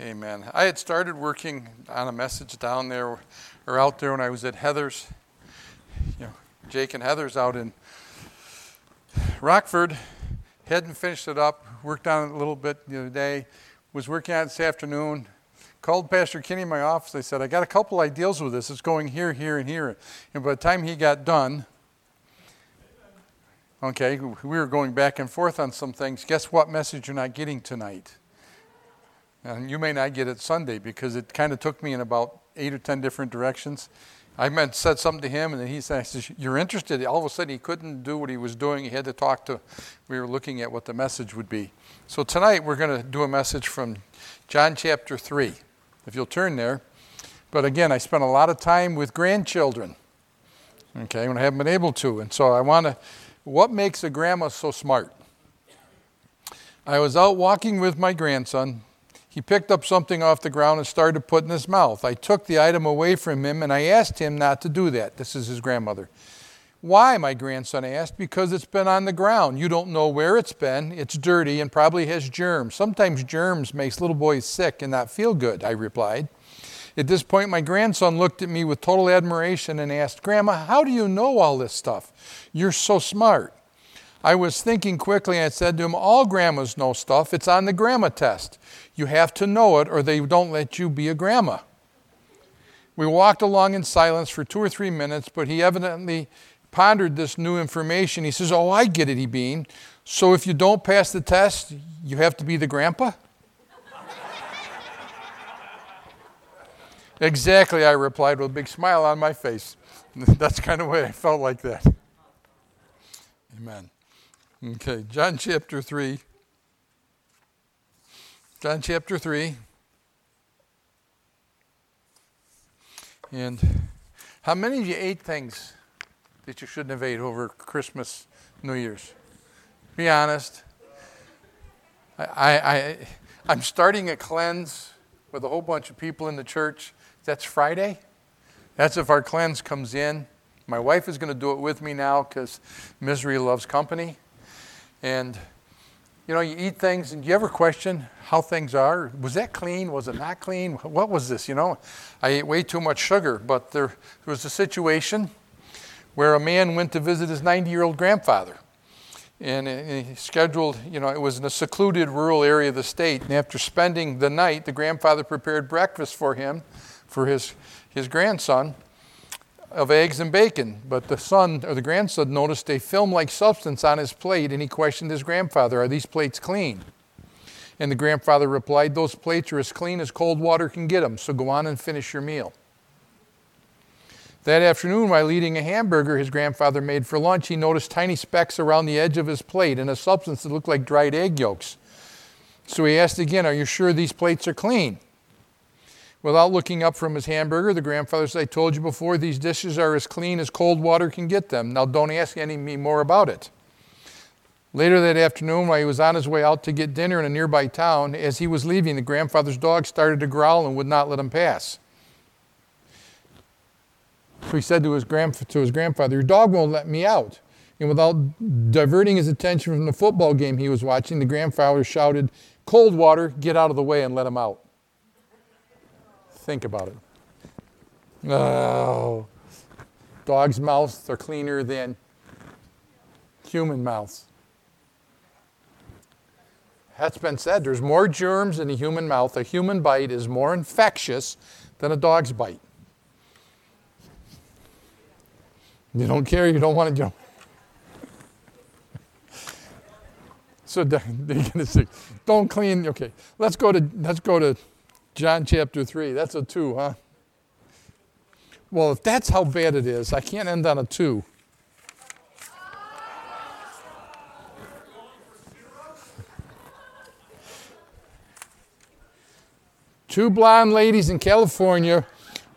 Amen. I had started working on a message down there or out there when I was at Heather's. You know, Jake and Heather's out in Rockford. Hadn't finished it up. Worked on it a little bit the other day. Was working on it this afternoon. Called Pastor Kinney in my office. I said, I got a couple ideas with this. It's going here, here, and here. And by the time he got done, okay, we were going back and forth on some things. Guess what message you're not getting tonight? And you may not get it Sunday because it kind of took me in about eight or ten different directions. I meant said something to him, and then he said, "You're interested." All of a sudden, he couldn't do what he was doing. He had to talk to. We were looking at what the message would be. So tonight we're going to do a message from John chapter three, if you'll turn there. But again, I spent a lot of time with grandchildren. Okay, when I haven't been able to, and so I want to. What makes a grandma so smart? I was out walking with my grandson he picked up something off the ground and started to put in his mouth. I took the item away from him and I asked him not to do that. This is his grandmother. Why, my grandson asked? Because it's been on the ground. You don't know where it's been. It's dirty and probably has germs. Sometimes germs makes little boys sick and not feel good, I replied. At this point, my grandson looked at me with total admiration and asked, Grandma, how do you know all this stuff? You're so smart. I was thinking quickly and I said to him, All grandmas know stuff. It's on the grandma test. You have to know it or they don't let you be a grandma. We walked along in silence for two or three minutes, but he evidently pondered this new information. He says, Oh, I get it, he beamed. So if you don't pass the test, you have to be the grandpa? exactly, I replied with a big smile on my face. That's kind of way I felt like that. Amen. Okay, John chapter 3. John chapter 3. And how many of you ate things that you shouldn't have ate over Christmas, New Year's? Be honest. I, I, I'm starting a cleanse with a whole bunch of people in the church. That's Friday. That's if our cleanse comes in. My wife is going to do it with me now because misery loves company. And you know, you eat things, and you ever question how things are? Was that clean? Was it not clean? What was this? You know, I ate way too much sugar, but there, there was a situation where a man went to visit his 90 year old grandfather. And uh, he scheduled, you know, it was in a secluded rural area of the state. And after spending the night, the grandfather prepared breakfast for him, for his, his grandson of eggs and bacon. But the son or the grandson noticed a film like substance on his plate and he questioned his grandfather, Are these plates clean? And the grandfather replied, Those plates are as clean as cold water can get them, so go on and finish your meal. That afternoon, while eating a hamburger his grandfather made for lunch, he noticed tiny specks around the edge of his plate and a substance that looked like dried egg yolks. So he asked again, Are you sure these plates are clean? Without looking up from his hamburger, the grandfather said, I told you before, these dishes are as clean as cold water can get them. Now don't ask any me more about it. Later that afternoon, while he was on his way out to get dinner in a nearby town, as he was leaving, the grandfather's dog started to growl and would not let him pass. So he said to his, grand, to his grandfather, Your dog won't let me out. And without diverting his attention from the football game he was watching, the grandfather shouted, Cold water, get out of the way and let him out. Think about it. Oh, dogs' mouths are cleaner than human mouths. That's been said. There's more germs in a human mouth. A human bite is more infectious than a dog's bite. You don't care, you don't want to jump. So don't clean. Okay, let's go to let's go to John chapter 3. That's a 2, huh? Well, if that's how bad it is, I can't end on a 2. Two blonde ladies in California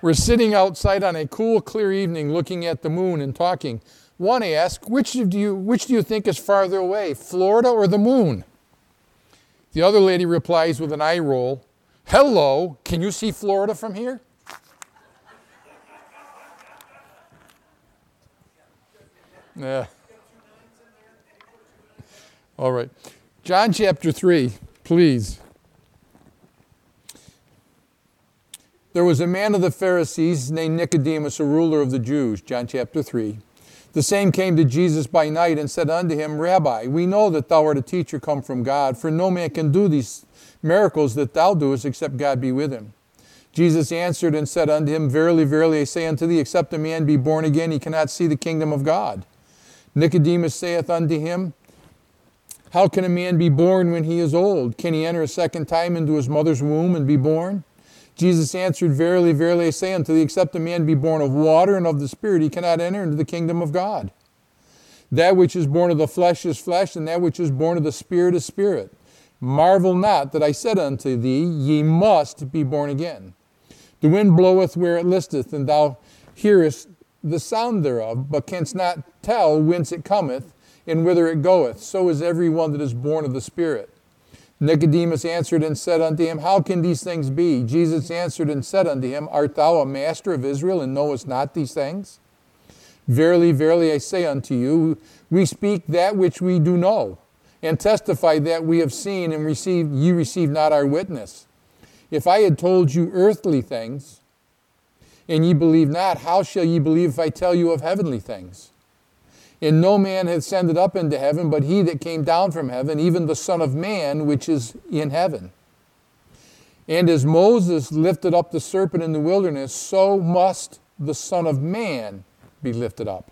were sitting outside on a cool, clear evening looking at the moon and talking. One asked, which do, you, which do you think is farther away, Florida or the moon? The other lady replies with an eye roll, Hello, can you see Florida from here? Yeah. All right. John chapter 3, please. There was a man of the Pharisees named Nicodemus, a ruler of the Jews, John chapter 3. The same came to Jesus by night and said unto him, Rabbi, we know that thou art a teacher come from God, for no man can do these miracles that thou doest except God be with him. Jesus answered and said unto him, Verily, verily, I say unto thee, except a man be born again, he cannot see the kingdom of God. Nicodemus saith unto him, How can a man be born when he is old? Can he enter a second time into his mother's womb and be born? Jesus answered, Verily, verily, I say unto thee, except a man be born of water and of the Spirit, he cannot enter into the kingdom of God. That which is born of the flesh is flesh, and that which is born of the Spirit is spirit. Marvel not that I said unto thee, Ye must be born again. The wind bloweth where it listeth, and thou hearest the sound thereof, but canst not tell whence it cometh and whither it goeth. So is every one that is born of the Spirit. Nicodemus answered and said unto him, How can these things be? Jesus answered and said unto him, Art thou a master of Israel, and knowest not these things? Verily, verily, I say unto you, we speak that which we do know, and testify that we have seen, and received, ye receive not our witness. If I had told you earthly things, and ye believe not, how shall ye believe if I tell you of heavenly things? And no man hath ascended up into heaven, but he that came down from heaven, even the Son of Man which is in heaven. And as Moses lifted up the serpent in the wilderness, so must the Son of Man be lifted up.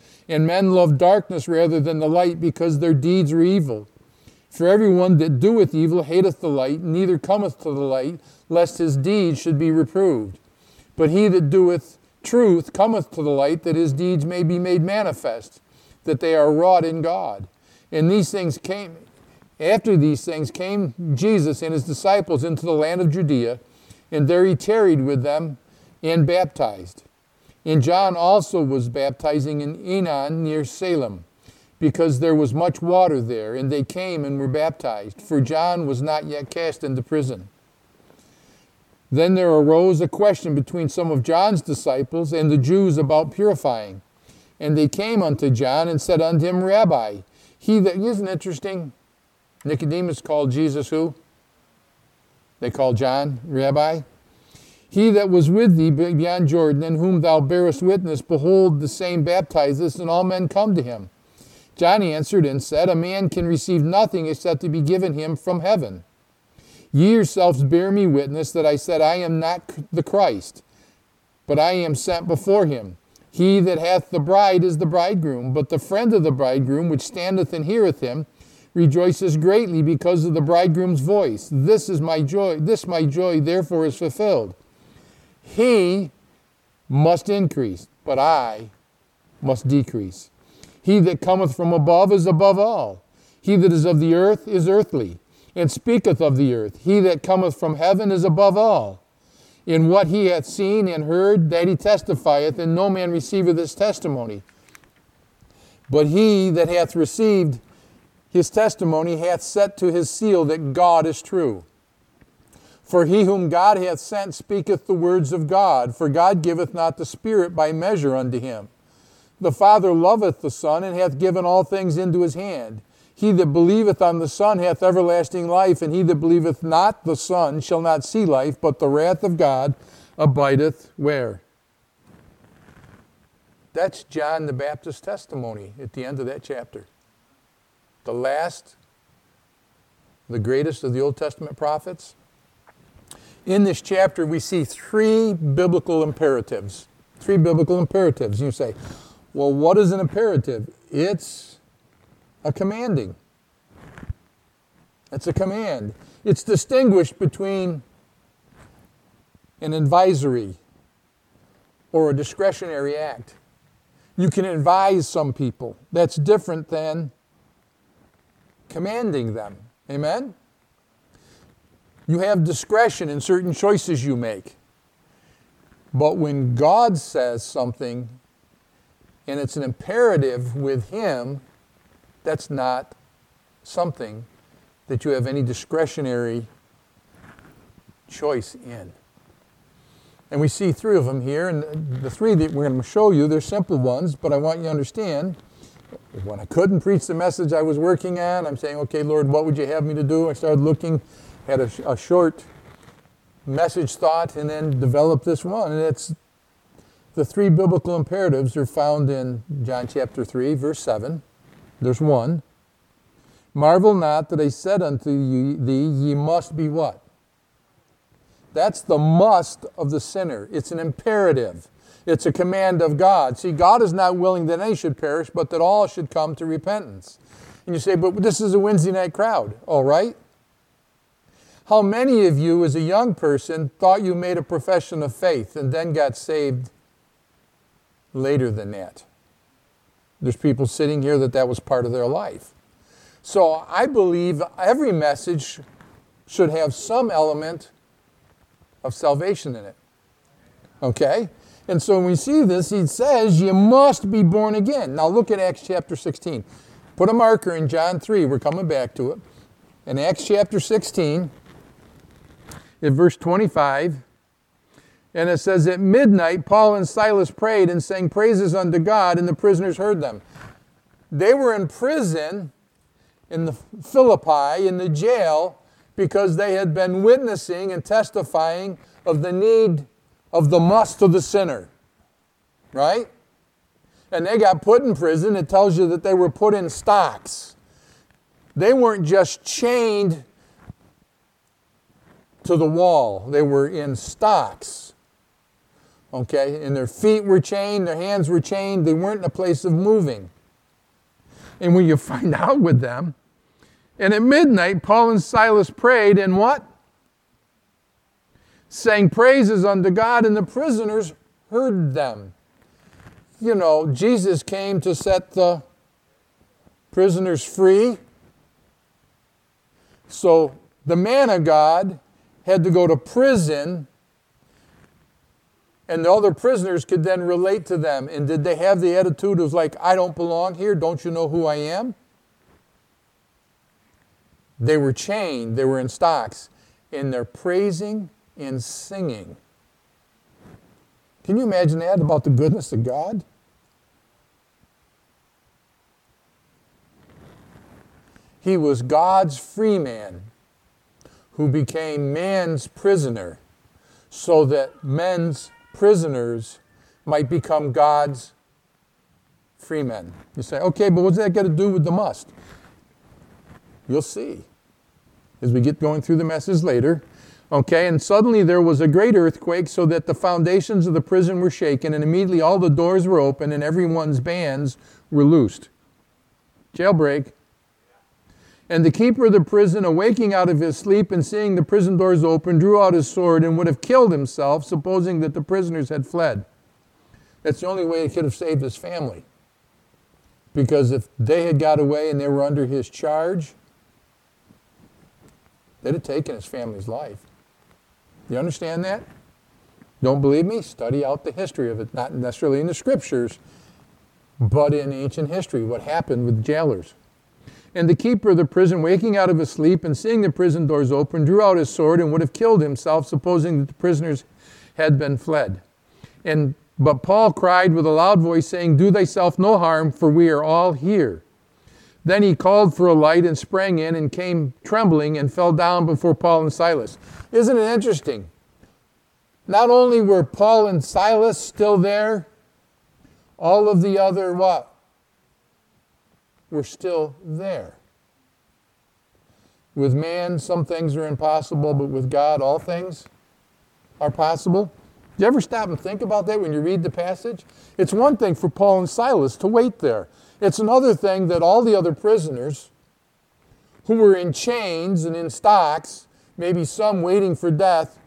and men love darkness rather than the light, because their deeds are evil. For everyone that doeth evil hateth the light, neither cometh to the light, lest his deeds should be reproved. But he that doeth truth cometh to the light that his deeds may be made manifest, that they are wrought in God. And these things came, after these things came Jesus and his disciples into the land of Judea, and there he tarried with them and baptized. And John also was baptizing in Aenon near Salim, because there was much water there, and they came and were baptized, for John was not yet cast into prison. Then there arose a question between some of John's disciples and the Jews about purifying. And they came unto John and said unto him, Rabbi, he that isn't interesting, Nicodemus called Jesus who? They called John Rabbi. He that was with thee beyond Jordan, and whom thou bearest witness, behold, the same baptizeth, and all men come to him. John answered and said, A man can receive nothing except to be given him from heaven. Ye yourselves bear me witness that I said, I am not the Christ, but I am sent before him. He that hath the bride is the bridegroom, but the friend of the bridegroom, which standeth and heareth him, rejoices greatly because of the bridegroom's voice. This is my joy, this my joy therefore is fulfilled. He must increase, but I must decrease. He that cometh from above is above all. He that is of the earth is earthly and speaketh of the earth. He that cometh from heaven is above all. In what he hath seen and heard, that he testifieth, and no man receiveth his testimony. But he that hath received his testimony hath set to his seal that God is true. For he whom God hath sent speaketh the words of God, for God giveth not the Spirit by measure unto him. The Father loveth the Son, and hath given all things into his hand. He that believeth on the Son hath everlasting life, and he that believeth not the Son shall not see life, but the wrath of God abideth where? That's John the Baptist's testimony at the end of that chapter. The last, the greatest of the Old Testament prophets. In this chapter, we see three biblical imperatives. Three biblical imperatives. You say, well, what is an imperative? It's a commanding. It's a command. It's distinguished between an advisory or a discretionary act. You can advise some people. That's different than commanding them. Amen? You have discretion in certain choices you make. But when God says something and it's an imperative with Him, that's not something that you have any discretionary choice in. And we see three of them here, and the three that we're going to show you, they're simple ones, but I want you to understand when I couldn't preach the message I was working on, I'm saying, okay, Lord, what would you have me to do? I started looking, had a, a short message thought, and then developed this one. And it's the three biblical imperatives are found in John chapter 3, verse 7. There's one. Marvel not that I said unto thee, ye must be what? That's the must of the sinner. It's an imperative. It's a command of God. See, God is not willing that any should perish, but that all should come to repentance. And you say, but this is a Wednesday night crowd. All right. How many of you, as a young person, thought you made a profession of faith and then got saved later than that? There's people sitting here that that was part of their life. So I believe every message should have some element of salvation in it. Okay? And so when we see this, he says, You must be born again. Now look at Acts chapter 16. Put a marker in John 3. We're coming back to it. In Acts chapter 16, in verse 25, and it says, At midnight, Paul and Silas prayed and sang praises unto God, and the prisoners heard them. They were in prison in the Philippi, in the jail, because they had been witnessing and testifying of the need of the must of the sinner. Right? And they got put in prison. It tells you that they were put in stocks. They weren't just chained to the wall, they were in stocks. Okay? And their feet were chained, their hands were chained, they weren't in a place of moving. And when you find out with them, and at midnight, Paul and Silas prayed, and what? Sang praises unto God, and the prisoners heard them. You know, Jesus came to set the prisoners free. So the man of God had to go to prison, and the other prisoners could then relate to them. And did they have the attitude of like, I don't belong here? Don't you know who I am? They were chained, they were in stocks, and they're praising and singing. Can you imagine that about the goodness of God? He was God's free man who became man's prisoner so that men's prisoners might become God's free men. You say, okay, but what's that got to do with the must? You'll see as we get going through the message later. Okay, and suddenly there was a great earthquake, so that the foundations of the prison were shaken, and immediately all the doors were open, and everyone's bands were loosed. Jailbreak. And the keeper of the prison, awaking out of his sleep and seeing the prison doors open, drew out his sword and would have killed himself, supposing that the prisoners had fled. That's the only way he could have saved his family. Because if they had got away and they were under his charge, They'd have taken his family's life. You understand that? Don't believe me? Study out the history of it, not necessarily in the scriptures, but in ancient history, what happened with jailers. And the keeper of the prison, waking out of his sleep and seeing the prison doors open, drew out his sword and would have killed himself, supposing that the prisoners had been fled. And but Paul cried with a loud voice, saying, Do thyself no harm, for we are all here. Then he called for a light and sprang in and came trembling and fell down before Paul and Silas. Isn't it interesting? Not only were Paul and Silas still there, all of the other what? Were still there. With man, some things are impossible, but with God, all things are possible. Do you ever stop and think about that when you read the passage? It's one thing for Paul and Silas to wait there. It's another thing that all the other prisoners who were in chains and in stocks, maybe some waiting for death,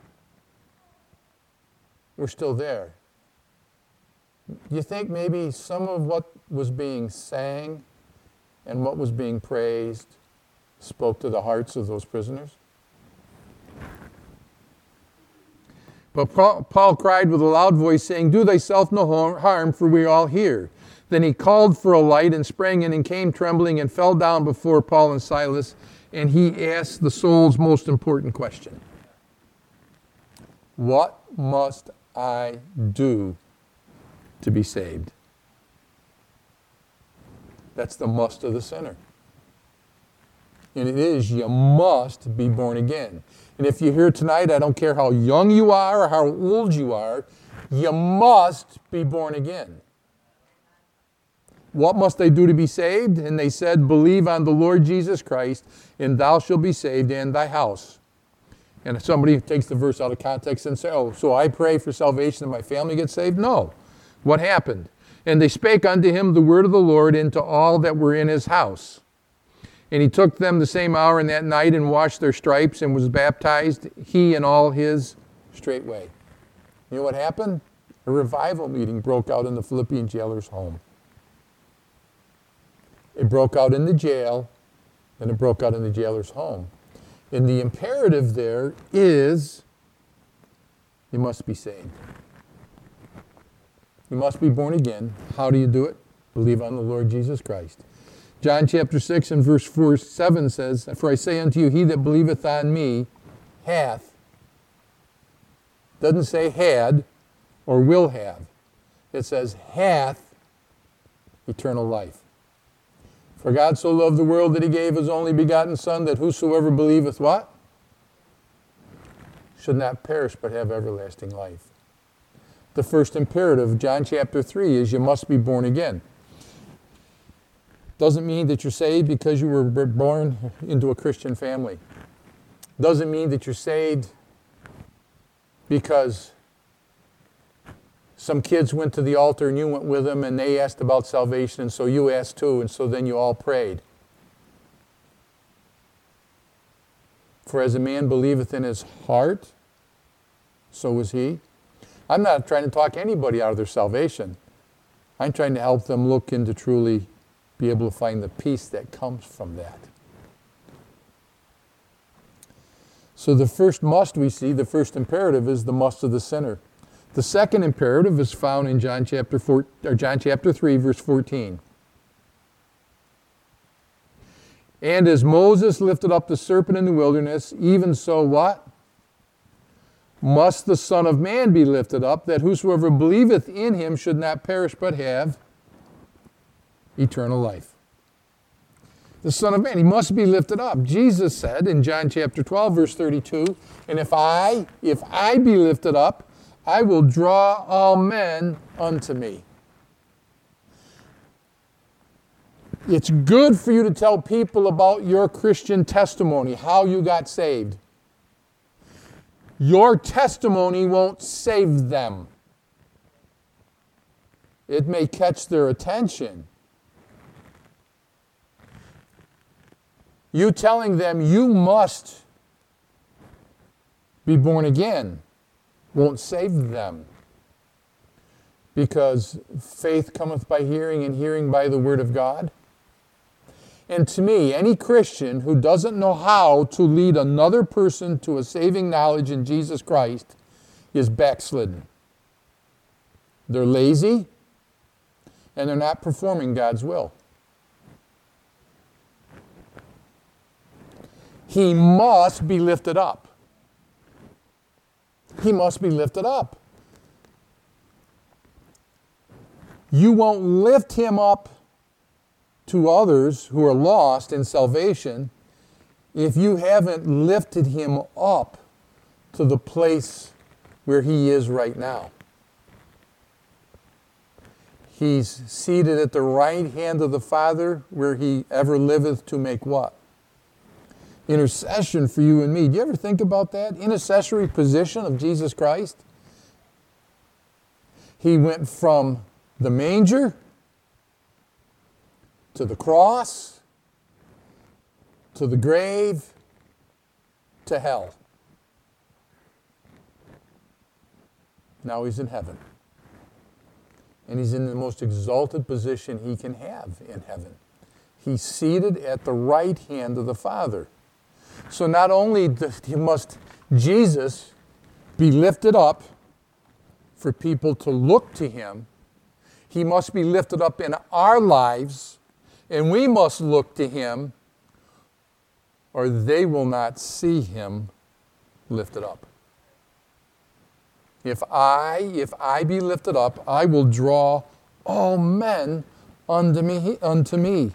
were still there. You think maybe some of what was being sang and what was being praised spoke to the hearts of those prisoners? But Paul cried with a loud voice, saying, Do thyself no harm, for we are all here. Then he called for a light and sprang in and came trembling and fell down before Paul and Silas, and he asked the soul's most important question What must I do to be saved? That's the must of the sinner. And it is, you must be born again. And if you're here tonight, I don't care how young you are or how old you are, you must be born again. What must they do to be saved? And they said, Believe on the Lord Jesus Christ, and thou shalt be saved and thy house. And if somebody takes the verse out of context and says, Oh, so I pray for salvation and my family gets saved? No. What happened? And they spake unto him the word of the Lord into all that were in his house. And he took them the same hour in that night and washed their stripes and was baptized, he and all his straightway. You know what happened? A revival meeting broke out in the Philippian jailer's home. It broke out in the jail, and it broke out in the jailer's home. And the imperative there is you must be saved. You must be born again. How do you do it? Believe on the Lord Jesus Christ. John chapter 6 and verse 4, 7 says, For I say unto you, he that believeth on me hath, doesn't say had or will have. It says hath eternal life. For God so loved the world that he gave his only begotten Son, that whosoever believeth what? Should not perish but have everlasting life. The first imperative, of John chapter 3, is you must be born again. Doesn't mean that you're saved because you were born into a Christian family. Doesn't mean that you're saved because some kids went to the altar and you went with them and they asked about salvation and so you asked too and so then you all prayed. For as a man believeth in his heart, so is he. I'm not trying to talk anybody out of their salvation. I'm trying to help them look into truly be able to find the peace that comes from that. So the first must we see, the first imperative is the must of the sinner. The second imperative is found in John chapter 4, or John chapter 3 verse 14. And as Moses lifted up the serpent in the wilderness, even so what? Must the Son of Man be lifted up, that whosoever believeth in him should not perish but have eternal life. The Son of Man, he must be lifted up. Jesus said in John chapter 12, verse 32, and if I, if I be lifted up, I will draw all men unto me. It's good for you to tell people about your Christian testimony, how you got saved. Your testimony won't save them. It may catch their attention, You telling them you must be born again won't save them. Because faith cometh by hearing, and hearing by the word of God. And to me, any Christian who doesn't know how to lead another person to a saving knowledge in Jesus Christ is backslidden. They're lazy and they're not performing God's will. He must be lifted up. He must be lifted up. You won't lift him up to others who are lost in salvation if you haven't lifted him up to the place where he is right now. He's seated at the right hand of the Father, where he ever liveth to make what? intercession for you and me. Do you ever think about that? Intercessory position of Jesus Christ? He went from the manger to the cross to the grave to hell. Now he's in heaven. And he's in the most exalted position he can have in heaven. He's seated at the right hand of the Father. So not only must Jesus be lifted up, for people to look to him. He must be lifted up in our lives, and we must look to him, or they will not see him lifted up. If I, if I be lifted up, I will draw all men unto me, unto me.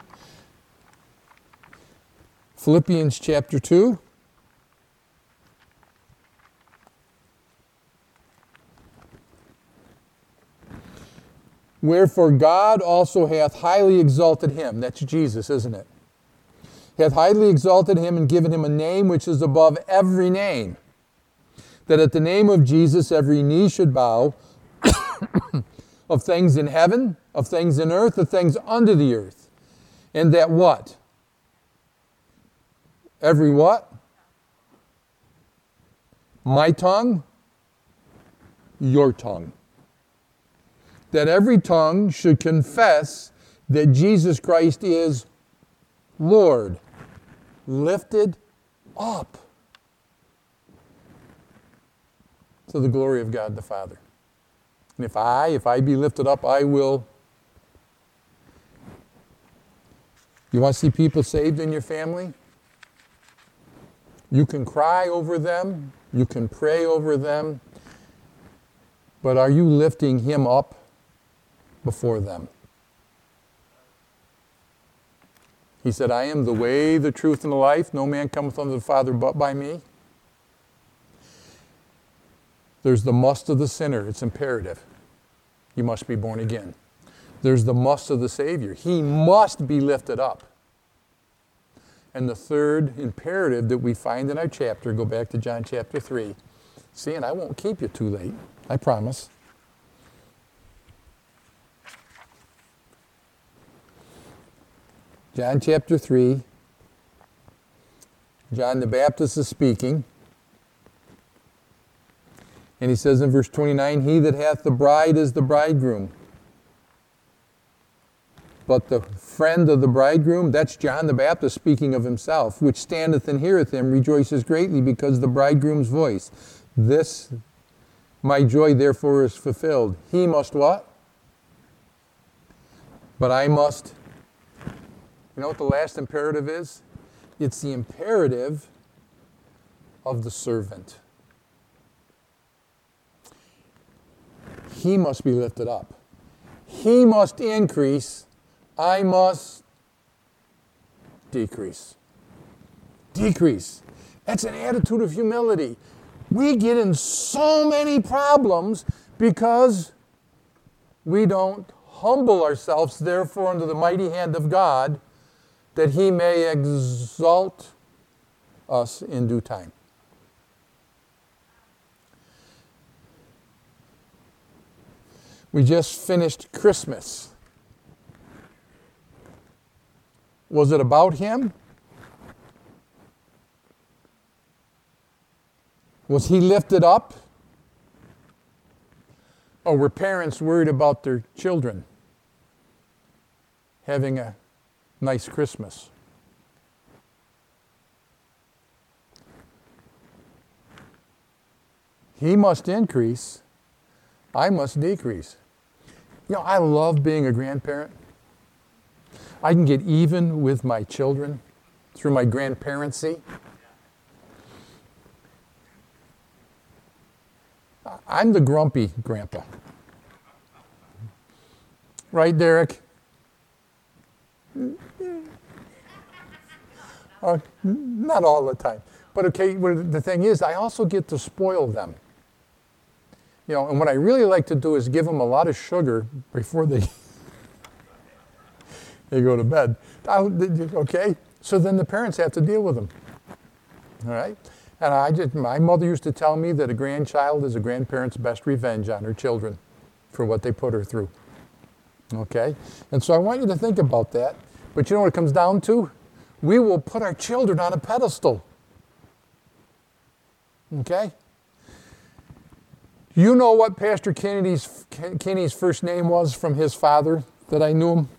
Philippians chapter 2. Wherefore God also hath highly exalted him. That's Jesus, isn't it? Hath highly exalted him and given him a name which is above every name. That at the name of Jesus every knee should bow of things in heaven, of things in earth, of things under the earth. And that what? Every what? My tongue? Your tongue that every tongue should confess that Jesus Christ is Lord, lifted up to the glory of God the Father. And if I, if I be lifted up, I will. You want to see people saved in your family? You can cry over them, you can pray over them, but are you lifting him up before them. He said, I am the way, the truth, and the life. No man cometh unto the Father but by me. There's the must of the sinner. It's imperative. You must be born again. There's the must of the Savior. He must be lifted up. And the third imperative that we find in our chapter, go back to John chapter 3. See, and I won't keep you too late, I promise. John chapter 3. John the Baptist is speaking. And he says in verse 29 He that hath the bride is the bridegroom. But the friend of the bridegroom, that's John the Baptist speaking of himself, which standeth and heareth him, rejoices greatly because the bridegroom's voice. This, my joy, therefore, is fulfilled. He must what? But I must you know what the last imperative is? It's the imperative of the servant. He must be lifted up. He must increase. I must decrease. Decrease. That's an attitude of humility. We get in so many problems because we don't humble ourselves, therefore, under the mighty hand of God that he may exalt us in due time. We just finished Christmas. Was it about him? Was he lifted up? Or were parents worried about their children having a nice Christmas. He must increase, I must decrease. You know, I love being a grandparent. I can get even with my children through my grandparency. I'm the grumpy grandpa. Right, Derek? Uh, not all the time. But okay, the thing is, I also get to spoil them. You know, and what I really like to do is give them a lot of sugar before they they go to bed. Okay, so then the parents have to deal with them. All right, and I just my mother used to tell me that a grandchild is a grandparent's best revenge on her children for what they put her through. Okay, and so I want you to think about that. But you know what it comes down to? We will put our children on a pedestal. Okay? You know what Pastor Kennedy's, Kenny's first name was from his father that I knew him?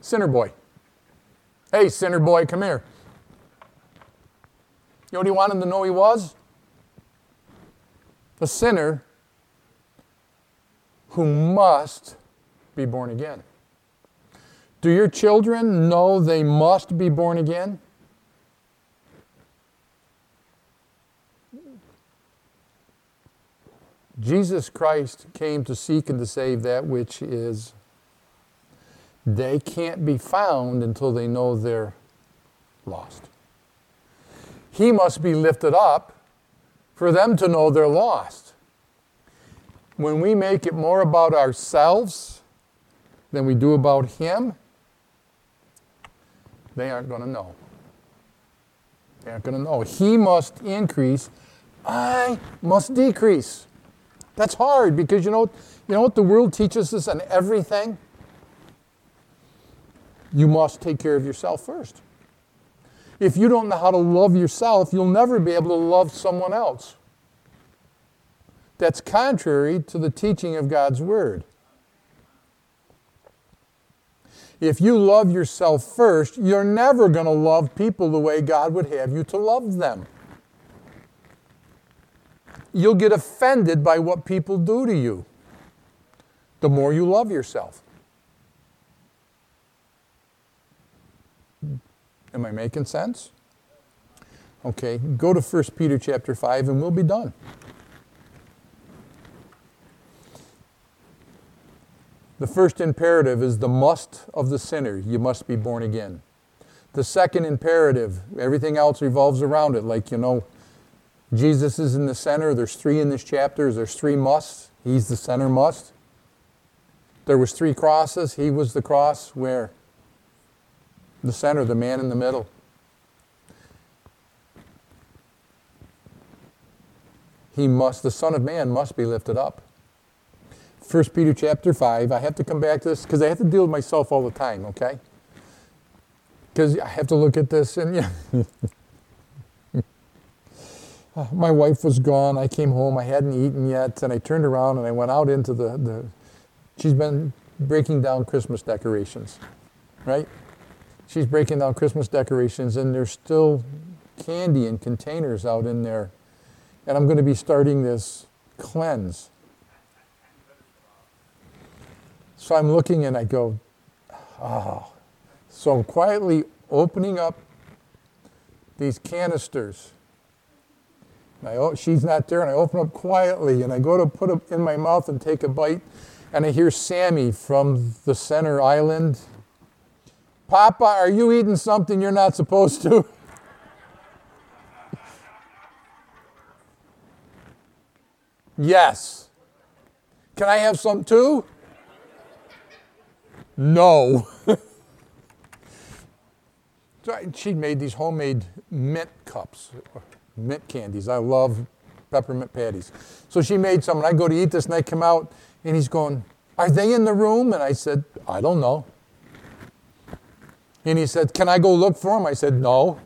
Sinner boy. Hey, sinner boy, come here. You know what he wanted to know he was? a sinner who must be born again. Do your children know they must be born again? Jesus Christ came to seek and to save that which is. They can't be found until they know they're lost. He must be lifted up for them to know they're lost. When we make it more about ourselves than we do about Him, they aren't going to know. They aren't going to know. He must increase, I must decrease. That's hard because you know, you know what the world teaches us on everything? You must take care of yourself first. If you don't know how to love yourself, you'll never be able to love someone else. That's contrary to the teaching of God's Word. If you love yourself first, you're never going to love people the way God would have you to love them. You'll get offended by what people do to you the more you love yourself. Am I making sense? Okay, go to 1 Peter chapter 5 and we'll be done. The first imperative is the must of the sinner. You must be born again. The second imperative, everything else revolves around it. Like, you know, Jesus is in the center. There's three in this chapter. There's three musts. He's the center must. There was three crosses. He was the cross where? The center, the man in the middle. He must, the Son of Man must be lifted up. 1 Peter chapter 5. I have to come back to this because I have to deal with myself all the time, okay? Because I have to look at this and yeah. My wife was gone. I came home. I hadn't eaten yet. And I turned around and I went out into the, the she's been breaking down Christmas decorations, right? She's breaking down Christmas decorations and there's still candy in containers out in there. And I'm going to be starting this cleanse So I'm looking and I go, oh. So I'm quietly opening up these canisters. I, she's not there, and I open up quietly, and I go to put it in my mouth and take a bite, and I hear Sammy from the center island. Papa, are you eating something you're not supposed to? yes. Can I have some too? No. she made these homemade mint cups, mint candies. I love peppermint patties. So she made some, and I go to eat this, and I come out, and he's going, Are they in the room? And I said, I don't know. And he said, Can I go look for them? I said, No.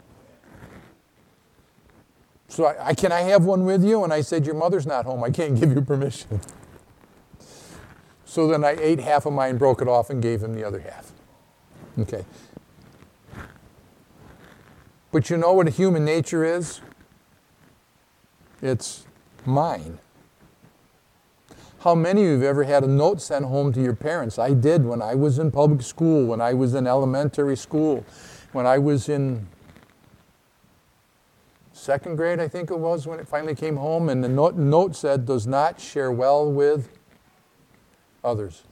So I, I, can I have one with you? And I said, Your mother's not home. I can't give you permission. So then I ate half of mine, broke it off, and gave him the other half. Okay. But you know what human nature is? It's mine. How many of you have ever had a note sent home to your parents? I did when I was in public school, when I was in elementary school, when I was in second grade, I think it was, when it finally came home, and the note, note said, does not share well with others.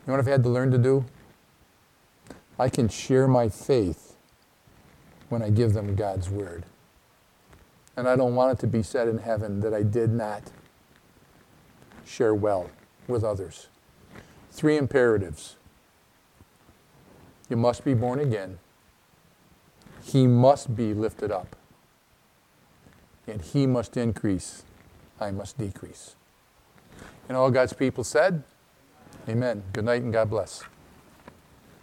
You know what I've had to learn to do? I can share my faith when I give them God's word. And I don't want it to be said in heaven that I did not share well with others. Three imperatives. You must be born again. He must be lifted up and he must increase, I must decrease. And all God's people said, Amen. Good night and God bless.